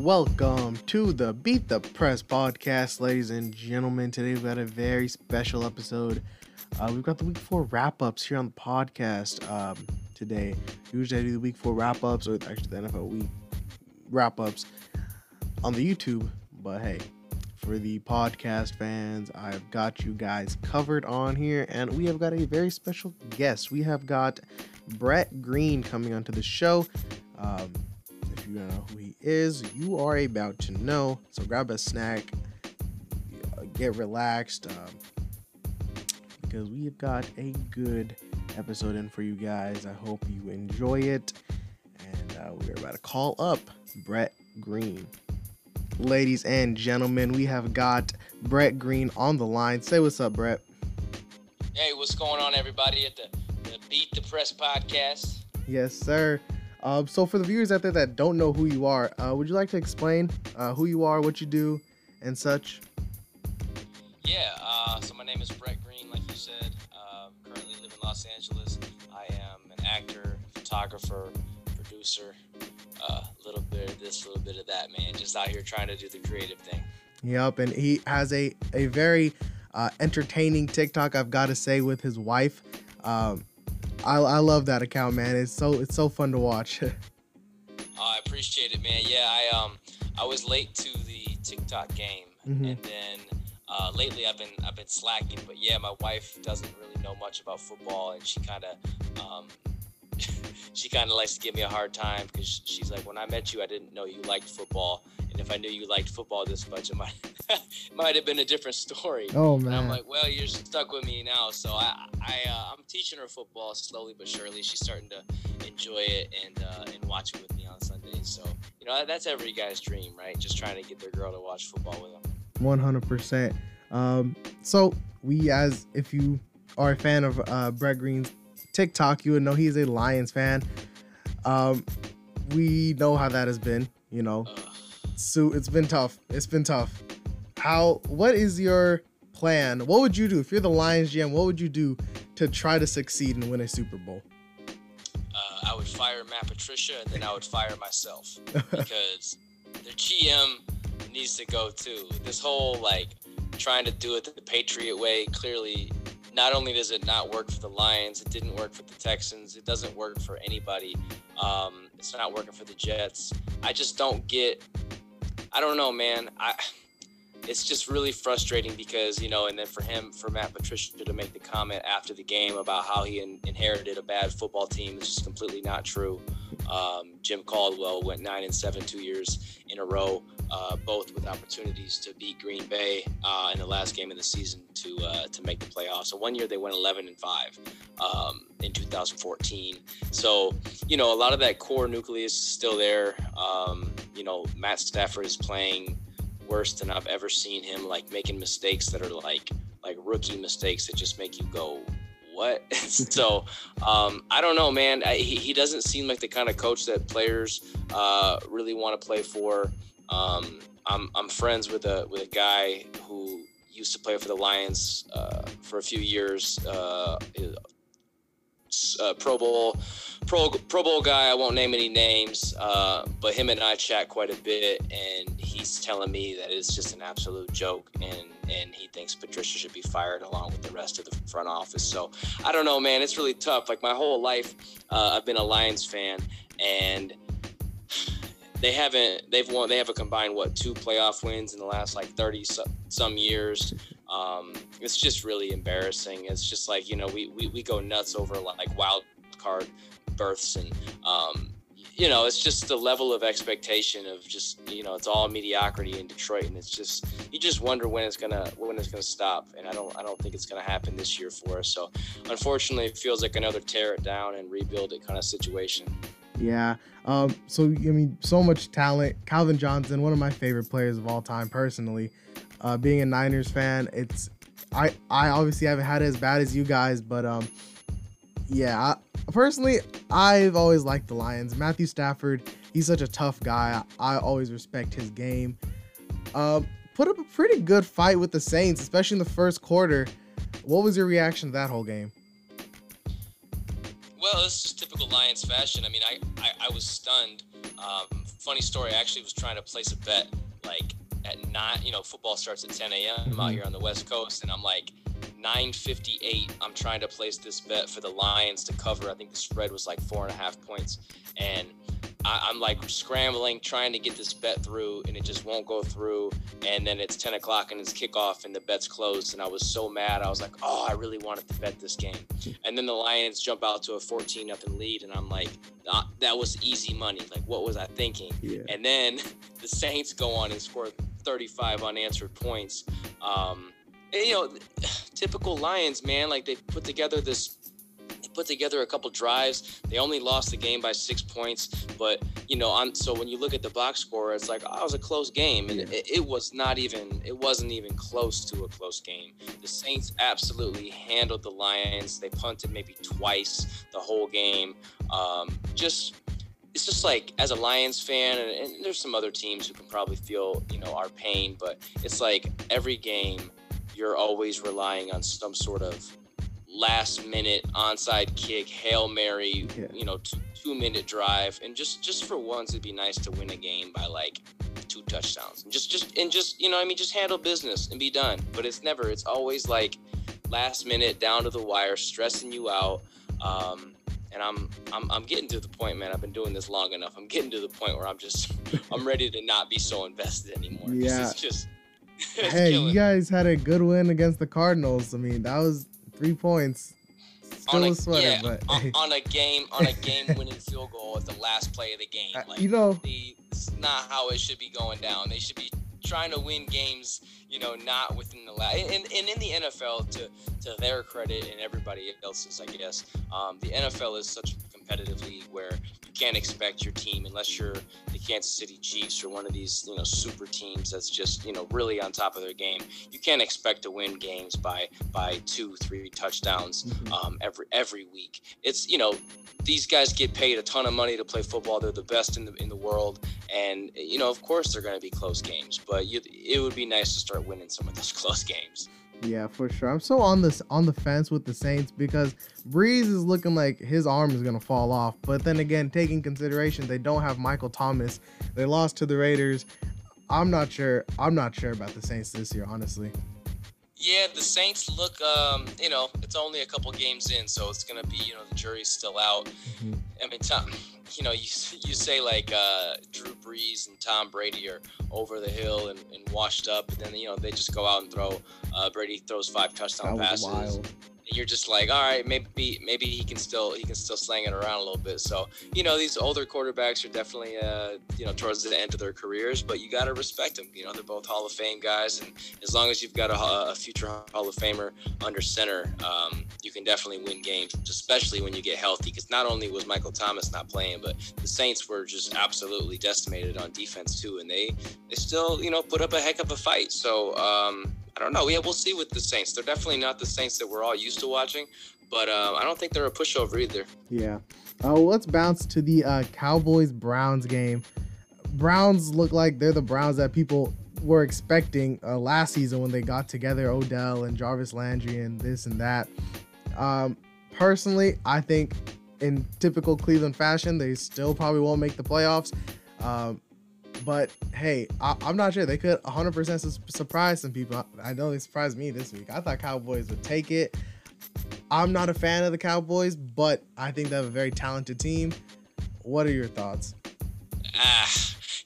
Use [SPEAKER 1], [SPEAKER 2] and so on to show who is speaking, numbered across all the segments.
[SPEAKER 1] Welcome to the Beat the Press podcast, ladies and gentlemen. Today we've got a very special episode. Uh, we've got the week four wrap ups here on the podcast um, today. Usually I do the week four wrap ups or actually the NFL week wrap ups on the YouTube, but hey, for the podcast fans, I've got you guys covered on here, and we have got a very special guest. We have got Brett Green coming onto the show. Um, you don't know who he is, you are about to know. So grab a snack, uh, get relaxed, um, because we've got a good episode in for you guys. I hope you enjoy it. And uh, we're about to call up Brett Green. Ladies and gentlemen, we have got Brett Green on the line. Say what's up, Brett.
[SPEAKER 2] Hey, what's going on, everybody, at the, the Beat the Press podcast?
[SPEAKER 1] Yes, sir. Um, so, for the viewers out there that don't know who you are, uh, would you like to explain uh, who you are, what you do, and such?
[SPEAKER 2] Yeah, uh, so my name is Brett Green, like you said. Uh, currently live in Los Angeles. I am an actor, photographer, producer, a uh, little bit of this, a little bit of that, man. Just out here trying to do the creative thing.
[SPEAKER 1] Yep, and he has a a very uh, entertaining TikTok. I've got to say, with his wife. Um, I, I love that account, man. It's so it's so fun to watch.
[SPEAKER 2] I appreciate it, man. Yeah, I um I was late to the TikTok game,
[SPEAKER 1] Mhm.
[SPEAKER 2] and then uh, lately I've been I've been slacking. But yeah, my wife doesn't really know much about football, and she kind of um she kind of likes to give me a hard time because she's like, when I met you, I didn't know you liked football, if I knew you liked football this much, it might might have been a different story.
[SPEAKER 1] oh
[SPEAKER 2] And I'm like, well, you're stuck with me now. So I, I, uh, I'm teaching her football slowly but surely. She's starting to enjoy it and uh, and watch it with me on Sundays. So you know, that's every guy's dream, right? Just trying to get their girl to watch football with them.
[SPEAKER 1] one hundred percent. Um, so we, as if you are a fan of uh, Brett Green's TikTok, you would know he's a Lions fan. Um, we know how that has been. You know,
[SPEAKER 2] Ugh.
[SPEAKER 1] So it's been tough. It's been tough. How? What is your plan? What would you do if you're the Lions GM? What would you do to try to succeed and win a Super Bowl?
[SPEAKER 2] Uh, I would fire Matt Patricia and then I would fire myself because the GM needs to go too. This whole like trying to do it the Patriot way clearly. Not only does it not work for the Lions, it didn't work for the Texans. It doesn't work for anybody. Um, it's not working for the Jets. I just don't get. I don't know, man. I. It's just really frustrating because you know, and then for him, for Matt Patricia to make the comment after the game about how he in, inherited a bad football team is just completely not true. Um, Jim Caldwell went nine and seven two years in a row, uh, both with opportunities to beat Green Bay uh, in the last game of the season to uh, to make the playoffs. So one year they went 11 and five um, in 2014. So you know a lot of that core nucleus is still there. Um, you know Matt Stafford is playing worse than I've ever seen him, like making mistakes that are like like rookie mistakes that just make you go. What? so um, I don't know, man. I, he, he doesn't seem like the kind of coach that players uh, really want to play for. Um, I'm, I'm friends with a with a guy who used to play for the Lions uh, for a few years. Uh, uh, Pro Bowl, Pro Pro Bowl guy. I won't name any names, uh, but him and I chat quite a bit, and he's telling me that it's just an absolute joke, and and he thinks Patricia should be fired along with the rest of the front office. So I don't know, man. It's really tough. Like my whole life, uh, I've been a Lions fan, and they haven't. They've won. They have a combined what two playoff wins in the last like thirty some years. Um, it's just really embarrassing. It's just like you know we, we, we go nuts over like wild card berths and um, you know it's just the level of expectation of just you know it's all mediocrity in Detroit and it's just you just wonder when it's gonna when it's gonna stop and I don't I don't think it's gonna happen this year for us. So unfortunately, it feels like another tear it down and rebuild it kind of situation.
[SPEAKER 1] Yeah. Um, so I mean, so much talent. Calvin Johnson, one of my favorite players of all time, personally. Uh, being a Niners fan, it's I I obviously haven't had it as bad as you guys, but um, yeah. I, personally, I've always liked the Lions. Matthew Stafford, he's such a tough guy. I, I always respect his game. Um, put up a pretty good fight with the Saints, especially in the first quarter. What was your reaction to that whole game?
[SPEAKER 2] Well, it's just typical Lions fashion. I mean, I, I, I was stunned um, funny story. I actually was trying to place a bet like at nine. You know, football starts at 10 a.m. I'm out here on the West Coast, and I'm like 9:58. I'm trying to place this bet for the Lions to cover. I think the spread was like four and a half points, and I, I'm like scrambling, trying to get this bet through, and it just won't go through. And then it's 10 o'clock and it's kickoff, and the bet's closed. And I was so mad. I was like, oh, I really wanted to bet this game. And then the Lions jump out to a 14 nothing lead, and I'm like, "Ah, that was easy money. Like, what was I thinking?
[SPEAKER 1] Yeah.
[SPEAKER 2] And then the Saints go on and score 35 unanswered points. Um, and, you know, typical Lions, man. Like they put together this, they put together a couple drives. They only lost the game by six points, but you know, on so when you look at the box score, it's like, oh, it was a close game, and
[SPEAKER 1] Yeah.
[SPEAKER 2] it, it was not even, it wasn't even close to a close game. The Saints absolutely handled the Lions. They punted maybe twice the whole game. Um, just it's just like as a Lions fan, and, and there's some other teams who can probably feel you know our pain, but it's like every game you're always relying on some sort of last minute onside kick, hail mary,
[SPEAKER 1] Yeah.
[SPEAKER 2] you know, two, two minute drive, and just just for once it'd be nice to win a game by like two touchdowns and just just and just you know what I mean just handle business and be done. But it's never. It's always like last minute down to the wire, stressing you out. Um, and I'm, I'm I'm getting to the point, man. I've been doing this long enough. I'm getting to the point where I'm just I'm ready to not be so invested anymore.
[SPEAKER 1] Yeah.
[SPEAKER 2] It's just it's
[SPEAKER 1] hey,
[SPEAKER 2] killing
[SPEAKER 1] you guys had a good win against the Cardinals. I mean, that was three points. Still
[SPEAKER 2] on
[SPEAKER 1] a, sweater,
[SPEAKER 2] yeah,
[SPEAKER 1] but
[SPEAKER 2] on, on a game on a game winning field goal at the last play of the game.
[SPEAKER 1] Uh,
[SPEAKER 2] Like
[SPEAKER 1] you know,
[SPEAKER 2] the it's not how it should be going down. They should be trying to win games, you know, not within the last. And, and in the NFL, to to their credit and everybody else's, I guess, um, the NFL is such a competitive league where you can't expect your team unless you're the Kansas City Chiefs or one of these, you know, super teams that's just, you know, really on top of their game. You can't expect to win games by by two, three touchdowns
[SPEAKER 1] Mhm.
[SPEAKER 2] um, every every week. It's you know these guys get paid a ton of money to play football. They're the best in the in the world, and you know of course they're going to be close games. But you, it would be nice to start winning some of those close games.
[SPEAKER 1] Yeah, for sure. I'm so on this on the fence with the Saints because Brees is looking like his arm is gonna fall off. But then again, taking consideration they don't have Michael Thomas. They lost to the Raiders. I'm not sure. I'm not sure about the Saints this year, honestly.
[SPEAKER 2] Yeah, the Saints look. Um, you know, it's only a couple games in, so it's going to be you know the jury's still out.
[SPEAKER 1] Mhm.
[SPEAKER 2] I mean, Tom, you know, you you say like uh, Drew And Tom Brady are over the hill and, and washed up, and then you know they just go out and throw. Uh, Brady throws five touchdown passes.
[SPEAKER 1] wild.
[SPEAKER 2] You're just like, all right, maybe maybe he can still he can still slang it around a little bit. So you know these older quarterbacks are definitely uh, you know towards the end of their careers, but you got to respect them. You know they're both Hall of Fame guys, and as long as you've got a, a future Hall of Famer under center, um, you can definitely win games, especially when you get healthy. Because not only was Michael Thomas not playing, but the Saints were just absolutely decimated on defense too, and they they still you know put up a heck of a fight. So. Um, I don't know. Yeah, we'll see with the Saints. They're definitely not the Saints that we're all used to watching, but um, I don't think they're a pushover either.
[SPEAKER 1] Yeah. Uh, well, let's bounce to the uh, Cowboys Browns game. Browns look like they're the Browns that people were expecting uh, last season when they got together Odell and Jarvis Landry and this and that. Um, personally, I think in typical Cleveland fashion, they still probably won't make the playoffs. Um, but hey, I, I'm not sure. They could 100% su- surprise some people. I know they surprised me this week. I thought Cowboys would take it. I'm not a fan of the Cowboys, but I think they have a very talented team. What are your thoughts?
[SPEAKER 2] Ah,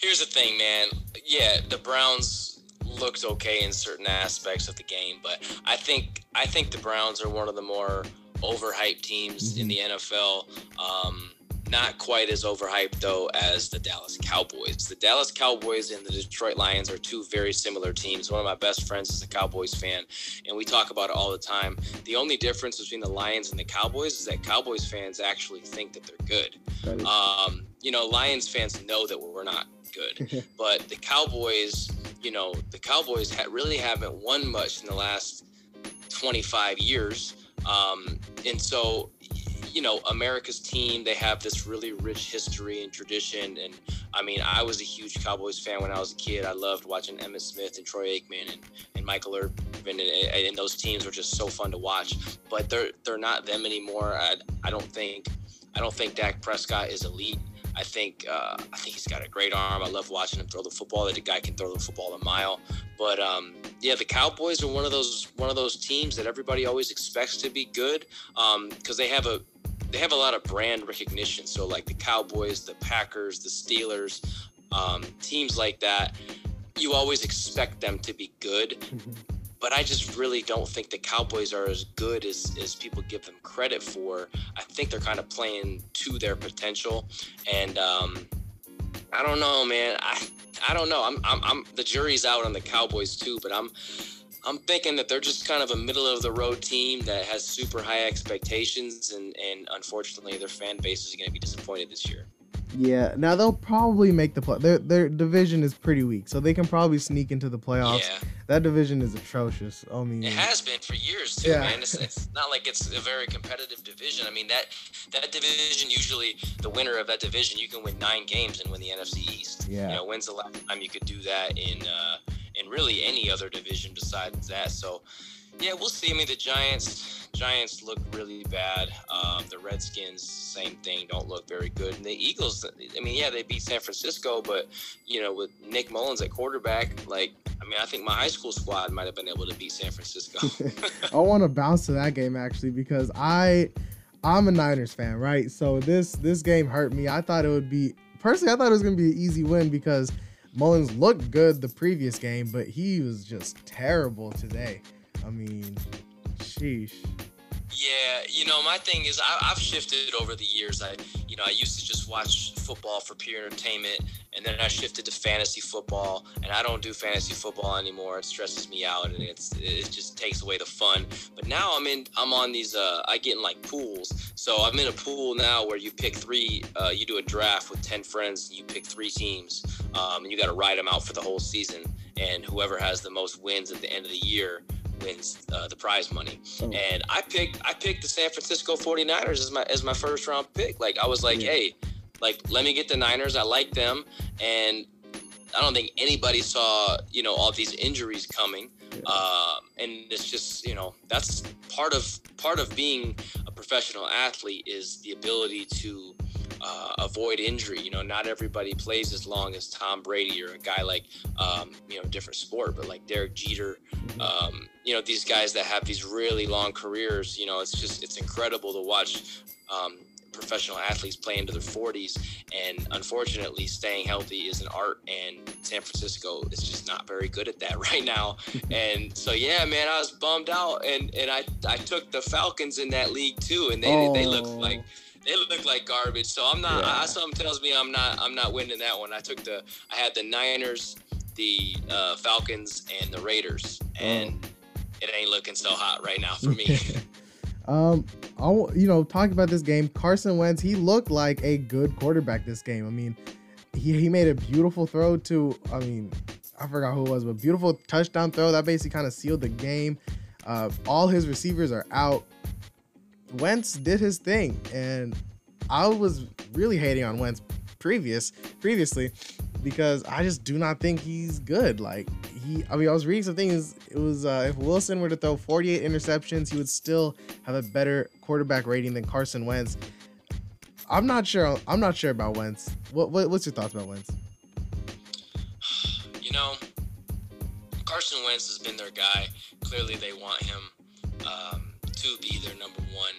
[SPEAKER 2] here's the thing, man. Yeah, the Browns looked okay in certain aspects of the game, but I think I think the Browns are one of the more overhyped teams in
[SPEAKER 1] Mhm.
[SPEAKER 2] the NFL. Um, not quite as overhyped though as the Dallas Cowboys. The Dallas Cowboys and the Detroit Lions are two very similar teams. One of my best friends is a Cowboys fan, and we talk about it all the time. The only difference between the Lions and the Cowboys is that Cowboys fans actually think that they're good. Um, you know, Lions fans know that we're not good, but the Cowboys, you know, the Cowboys ha- really haven't won much in the last 25 years. Um, and so, you know, America's team, they have this really rich history and tradition. And I mean, I was a huge Cowboys fan when I was a kid. I loved watching Emmitt Smith and Troy Aikman and, and Michael Irvin. And, and those teams were just so fun to watch. But they're they're not them anymore. I, I don't think I don't think Dak Prescott is elite. I think uh, I think he's got a great arm. I love watching him throw the football. That guy can throw the football a mile. But um, yeah, the Cowboys are one of those one of those teams that everybody always expects to be good because um, they have a they have a lot of brand recognition. So like the Cowboys, the Packers, the Steelers, um, teams like that, you always expect them to be good. Mm-hmm but I just really don't think the Cowboys are as good as, as people give them credit for. I think they're kind of playing to their potential. And um, I don't know, man. I I don't know. I'm, I'm I'm the jury's out on the Cowboys too, but I'm I'm thinking that they're just kind of a middle of the road team that has super high expectations, and and unfortunately, their fan base is going to be disappointed this year.
[SPEAKER 1] Yeah, now they'll probably make the play. Their their division is pretty weak, so they can probably sneak into the playoffs. Yeah. That division is atrocious. I mean,
[SPEAKER 2] it has been for years too, yeah. man. It's, it's not like it's a very competitive division. I mean that that division usually the winner of that division you can win nine games and win the NFC East. Yeah. You know, when's the last time you could do that in uh, in really any other division besides that? So yeah, we'll see. I mean, the Giants Giants look really bad. Um, the Redskins, same thing, don't look very good. And the Eagles, I mean, yeah, they beat San Francisco, but you know, with Nick Mullens at quarterback, like, I mean, I think my high school squad might have been able to beat San Francisco.
[SPEAKER 1] I want to bounce to that game actually because I, I'm a Niners fan, right? So this this game hurt me. I thought it would be personally, I thought it was gonna be an easy win because Mullens looked good the previous game, but he was just terrible today. I mean, sheesh.
[SPEAKER 2] Yeah, you know, my thing is I, have shifted over the years. I, you know, I used to just watch football for pure entertainment, and then I shifted to fantasy football, and I don't do fantasy football anymore. It stresses me out, and it's it just takes away the fun. But now I'm in, I'm on these, uh, I get in like pools. So I'm in a pool now where you pick three, uh, you do a draft with ten friends, and you pick three teams, um, and you got to ride them out for the whole season, and whoever has the most wins at the end of the year wins uh, the prize money. Oh. And I picked I picked the San Francisco 49ers as my as my first round pick. Like I was like, yeah. hey, like let me get the Niners. I like them, and I don't think anybody saw you know all these injuries coming. Yeah. Um, and it's just you know that's part of part of being a professional athlete is the ability to uh, avoid injury. You know, not everybody plays as long as Tom Brady or a guy like, um, you know, different sport, but like Derek Jeter. Um, you know, these guys that have these really long careers. You know, it's just it's incredible to watch. Um, professional athletes play into their 40s and unfortunately staying healthy is an art and san francisco is just not very good at that right now and so yeah man i was bummed out and and i i took the falcons in that league too and they oh. they looked like they look like garbage. So I'm not. Yeah. I, something tells me I'm not. I'm not winning that one. I took the. I had the Niners, the uh, Falcons, and the Raiders, and oh. it ain't looking so hot right now for me.
[SPEAKER 1] um, I you know talking about this game, Carson Wentz. He looked like a good quarterback this game. I mean, he he made a beautiful throw to. I mean, I forgot who it was, but beautiful touchdown throw that basically kind of sealed the game. Uh, all his receivers are out. Wentz did his thing, and I was really hating on Wentz previous previously because I just do not think he's good. Like he, I mean, I was reading some things. It was uh, if Wilson were to throw 48 interceptions, he would still have a better quarterback rating than Carson Wentz. I'm not sure. I'm not sure about Wentz. What, what what's your thoughts about Wentz?
[SPEAKER 2] You know, Carson Wentz has been their guy. Clearly, they want him. Um, to be their number one.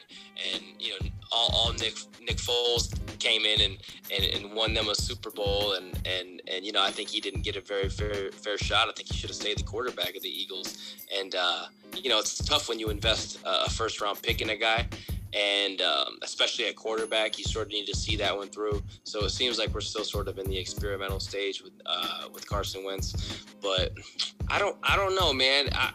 [SPEAKER 2] And you know, all, all Nick Nick Foles came in and, and, and won them a Super Bowl, and and and you know, I think he didn't get a very fair fair shot. I think he should have stayed the quarterback of the Eagles. And uh, you know, it's tough when you invest a first round pick in a guy. And um, especially at quarterback, you sort of need to see that one through. So it seems like we're still sort of in the experimental stage with uh, with Carson Wentz. But I don't I don't know, man. I,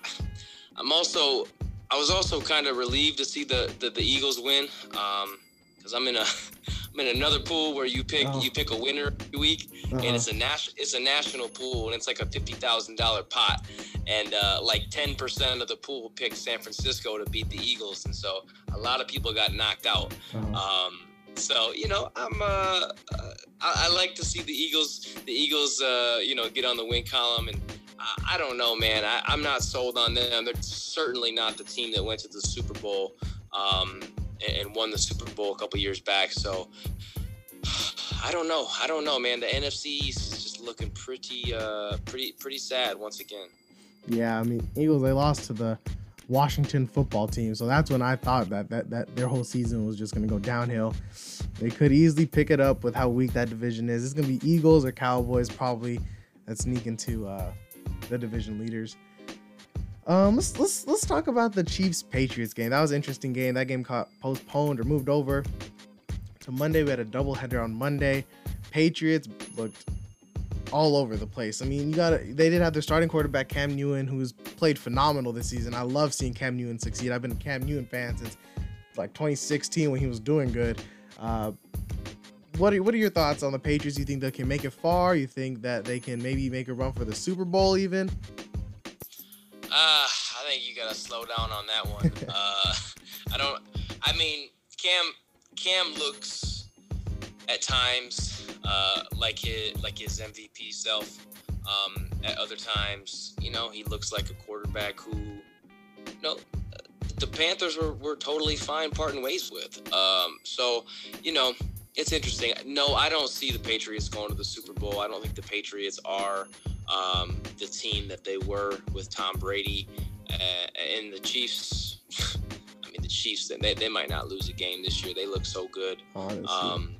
[SPEAKER 2] I'm also I was also kind of relieved to see the the, the Eagles win because um, I'm in a I'm in another pool where you pick oh. you pick a winner every week, uh-huh. and it's a national it's a national pool, and it's like a fifty thousand dollar pot, and uh, like ten percent of the pool picked San Francisco to beat the Eagles, and so a lot of people got knocked out. Uh-huh. Um, so you know, I'm uh, uh I, I, like to see the Eagles the Eagles uh, you know get on the win column and I don't know, man. I, am not sold on them. They're certainly not the team that went to the Super Bowl um, and, and, won the Super Bowl a couple years back. So I don't know. I don't know, man. The NFC is just looking pretty, uh, pretty, pretty sad once again.
[SPEAKER 1] Yeah, I mean, Eagles they lost to the Washington football team, so that's when I thought that that that their whole season was just gonna go downhill. They could easily pick it up with how weak that division is. It's gonna be Eagles or Cowboys probably that sneak into uh, the division leaders. Um, let's let's let's talk about the Chiefs Patriots game. That was an interesting game. That game got postponed or moved over to Monday. We had a doubleheader on Monday. Patriots looked all over the place. I mean, you got they did have their starting quarterback Cam Newton, who's played phenomenal this season. I love seeing Cam Newton succeed. I've been a Cam Newton fan since like 2016 when he was doing good. Uh, what are, what are your thoughts on the Patriots? You think they can make it far? You think that they can maybe make a run for the Super Bowl even?
[SPEAKER 2] Uh, I think you gotta slow down on that one. uh, I don't. I mean, Cam Cam looks at times uh, like his like his MVP self. Um, at other times, you know, he looks like a quarterback who, you know, the Panthers were, were totally fine parting ways with. Um, so, you know, it's interesting. No, I don't see the Patriots going to the Super Bowl. I don't think the Patriots are um, the team that they were with Tom Brady uh, and the Chiefs. I mean, the Chiefs. They, they might not lose a game this year. They look so good. Um,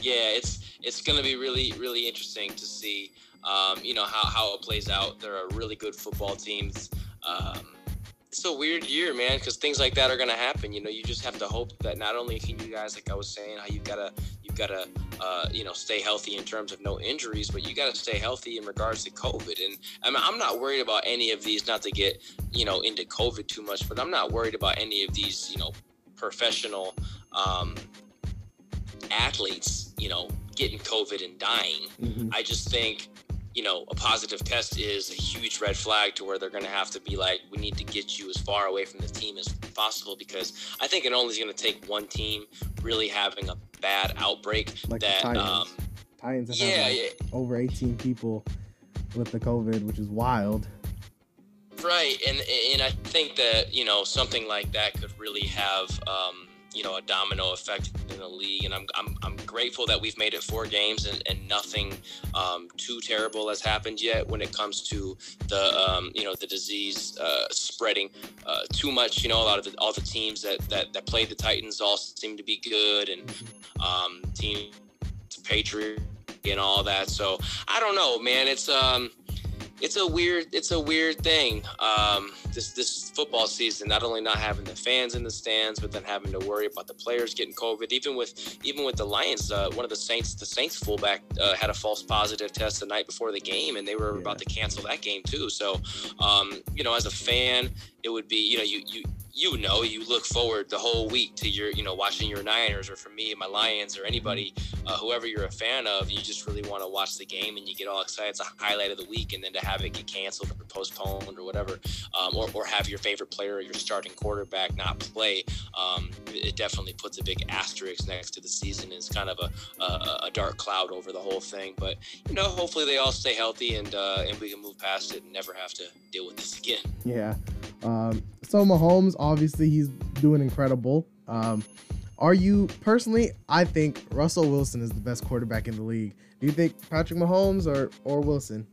[SPEAKER 2] yeah, it's it's going to be really really interesting to see. Um, you know how, how it plays out. There are a really good football teams. Um, it's a weird year, man, because things like that are gonna happen. You know, you just have to hope that not only can you guys, like I was saying, how you gotta you gotta uh, you know stay healthy in terms of no injuries, but you gotta stay healthy in regards to COVID. And I mean, I'm not worried about any of these. Not to get you know into COVID too much, but I'm not worried about any of these. You know, professional um, athletes. You know, getting COVID and dying.
[SPEAKER 1] Mhm.
[SPEAKER 2] I just think, you know, a positive test is a huge red flag to where they're going to have to be like, we need to get you as far away from the team as possible because I think it only is going to take one team really having a bad outbreak
[SPEAKER 1] Like the
[SPEAKER 2] that,
[SPEAKER 1] Titans.
[SPEAKER 2] um,
[SPEAKER 1] Titans have
[SPEAKER 2] yeah,
[SPEAKER 1] like
[SPEAKER 2] yeah,
[SPEAKER 1] over 18 people with the COVID, which is wild.
[SPEAKER 2] right. And and I think that you know something like that could really have um, you know a domino effect in the league. And I'm I'm, I'm grateful that we've made it four games and, and nothing um, too terrible has happened yet when it comes to the um, you know the disease uh, spreading uh, too much. You know, a lot of the, all the teams that, that that played the Titans all seem to be good, and um, team Patriot and all that. So I don't know, man. It's um, it's a weird, it's a weird thing. Um, this this football season, not only not having the fans in the stands, but then having to worry about the players getting COVID. Even with even with the Lions, uh, one of the Saints, the Saints fullback uh, had a false positive test the night before the game, and they were
[SPEAKER 1] Yeah.
[SPEAKER 2] about to cancel that game too. So, um, you know, as a fan, it would be, you know, you you you know, you look forward the whole week to your, you know, watching your Niners, or for me, my Lions, or anybody, uh, whoever you're a fan of. You just really want to watch the game, and you get all excited. It's a highlight of the week, and then to have it get canceled or postponed or whatever, um, or, or have your favorite player or your starting quarterback not play, um, it definitely puts a big asterisk next to the season. It's kind of a, a, a dark cloud over the whole thing. But you know, hopefully they all stay healthy and uh, and we can move past it and never have to deal with this again.
[SPEAKER 1] Yeah. Um, so Mahomes, he's doing incredible. Um, are you personally? I think Russell Wilson is the best quarterback in the league. Do you think Patrick Mahomes or or Wilson?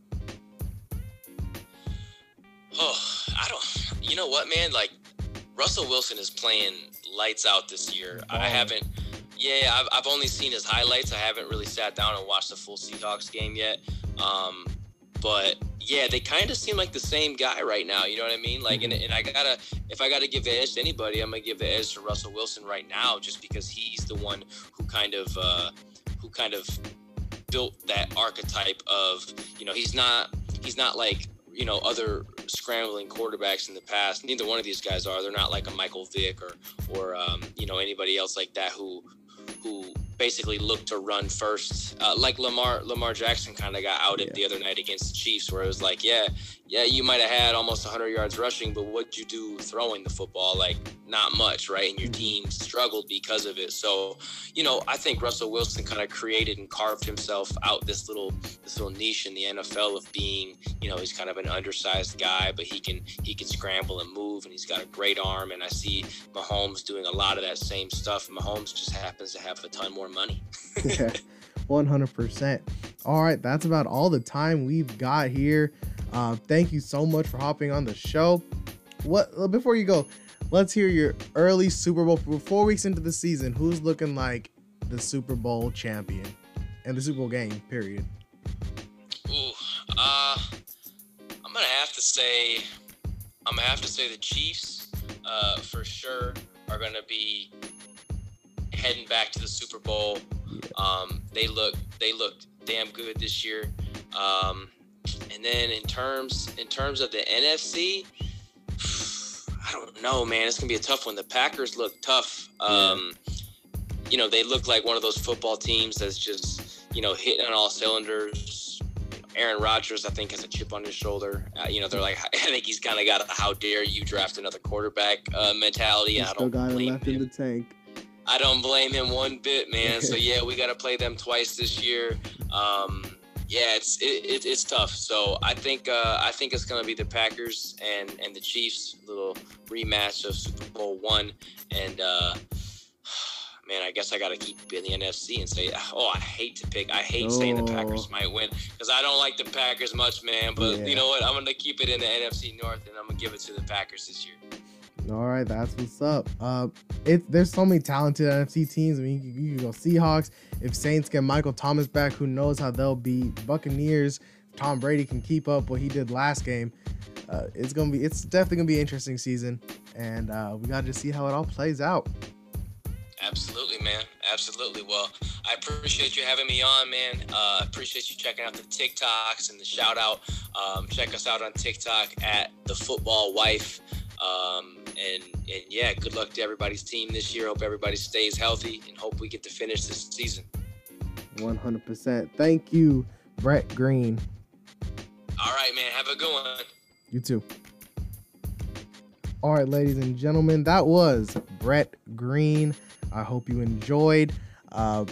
[SPEAKER 2] Oh, I don't. You know what, man? Like Russell Wilson is playing lights out this year. I haven't. Yeah, I've, I've only seen his highlights. I haven't really sat down and watched the full Seahawks game yet. Um, but yeah, they kind of seem like the same guy right now. You know what I mean? Like, and, and I gotta, if I gotta give the edge to anybody, I'm gonna give the edge to Russell Wilson right now, just because he's the one who kind of, uh, who kind of built that archetype of, you know, he's not, he's not like, you know, other scrambling quarterbacks in the past. Neither one of these guys are. They're not like a Michael Vick or, or um, you know, anybody else like that who, who basically look to run first. Uh, like Lamar Lamar Jackson kind of got outed
[SPEAKER 1] Yeah.
[SPEAKER 2] the other night against the Chiefs, where it was like, yeah, yeah, you might have had almost 100 yards rushing, but what'd you do throwing the football? Like, not much, right? And your mm-hmm. team struggled because of it. So, you know, I think Russell Wilson kind of created and carved himself out this little this little niche in the NFL of being, you know, he's kind of an undersized guy, but he can he can scramble and move, and he's got a great arm. And I see Mahomes doing a lot of that same stuff. Mahomes just happens to have a ton more money.
[SPEAKER 1] Yeah. 100%. All right, that's about all the time we've got here. Uh, thank you so much for hopping on the show. What before you go, let's hear your early Super Bowl. We're four weeks into the season. Who's looking like the Super Bowl champion and the Super Bowl game? Period.
[SPEAKER 2] Ooh, uh, I'm gonna have to say, I'm gonna have to say the Chiefs, uh, for sure are gonna be heading back to the Super Bowl. Um, they look they looked damn good this year. Um, and then in terms in terms of the NFC, I don't know, man. It's gonna be a tough one. The Packers look tough. Um, You know, they look like one of those football teams that's just you know hitting on all cylinders. Aaron Rodgers, I think, has a chip on his shoulder. Uh, you know, they're like, I think he's kind of got a "How dare you draft another quarterback" uh, mentality.
[SPEAKER 1] He
[SPEAKER 2] I don't
[SPEAKER 1] got it
[SPEAKER 2] blame
[SPEAKER 1] left
[SPEAKER 2] him.
[SPEAKER 1] in the tank.
[SPEAKER 2] I don't blame him one bit, man. So yeah, we got to play them twice this year. Um, yeah, it's it, it, it's tough. So I think uh, I think it's gonna be the Packers and and the Chiefs, little rematch of Super Bowl one. And uh, man, I guess I got to keep in the NFC and say, oh, I hate to pick. I hate saying the Packers
[SPEAKER 1] Oh.
[SPEAKER 2] might win because I don't like the Packers much, man. But
[SPEAKER 1] Yeah.
[SPEAKER 2] you know what? I'm gonna keep it in the NFC North, and I'm gonna give it to the Packers this year.
[SPEAKER 1] All right, that's what's up. Uh, it there's so many talented NFC teams. I mean, you, you go Seahawks. If Saints get Michael Thomas back, who knows how they'll be. Buccaneers. Tom Brady can keep up what he did last game. Uh, it's gonna be. It's definitely gonna be an interesting season, and uh, we got to see how it all plays out.
[SPEAKER 2] Absolutely, man. Absolutely. Well, I appreciate you having me on, man. Uh, appreciate you checking out the TikToks and the shout out. Um, check us out on TikTok at the Football Wife. Um, and and yeah, good luck to everybody's team this year. Hope everybody stays healthy and hope we get to finish this season.
[SPEAKER 1] 100%. Thank you, Brett Green.
[SPEAKER 2] All right, man. Have a good one.
[SPEAKER 1] You too. All right, ladies and gentlemen, that was Brett Green. I hope you enjoyed. Uh,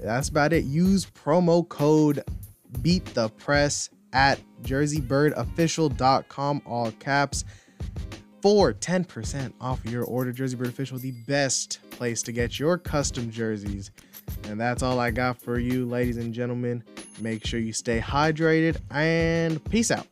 [SPEAKER 1] that's about it. Use promo code Beat the Press at jerseybirdofficial.com, all caps, for 10% off your order. Jersey Bird Official, the best place to get your custom jerseys. And that's all I got for you, ladies and gentlemen. Make sure you stay hydrated and peace out.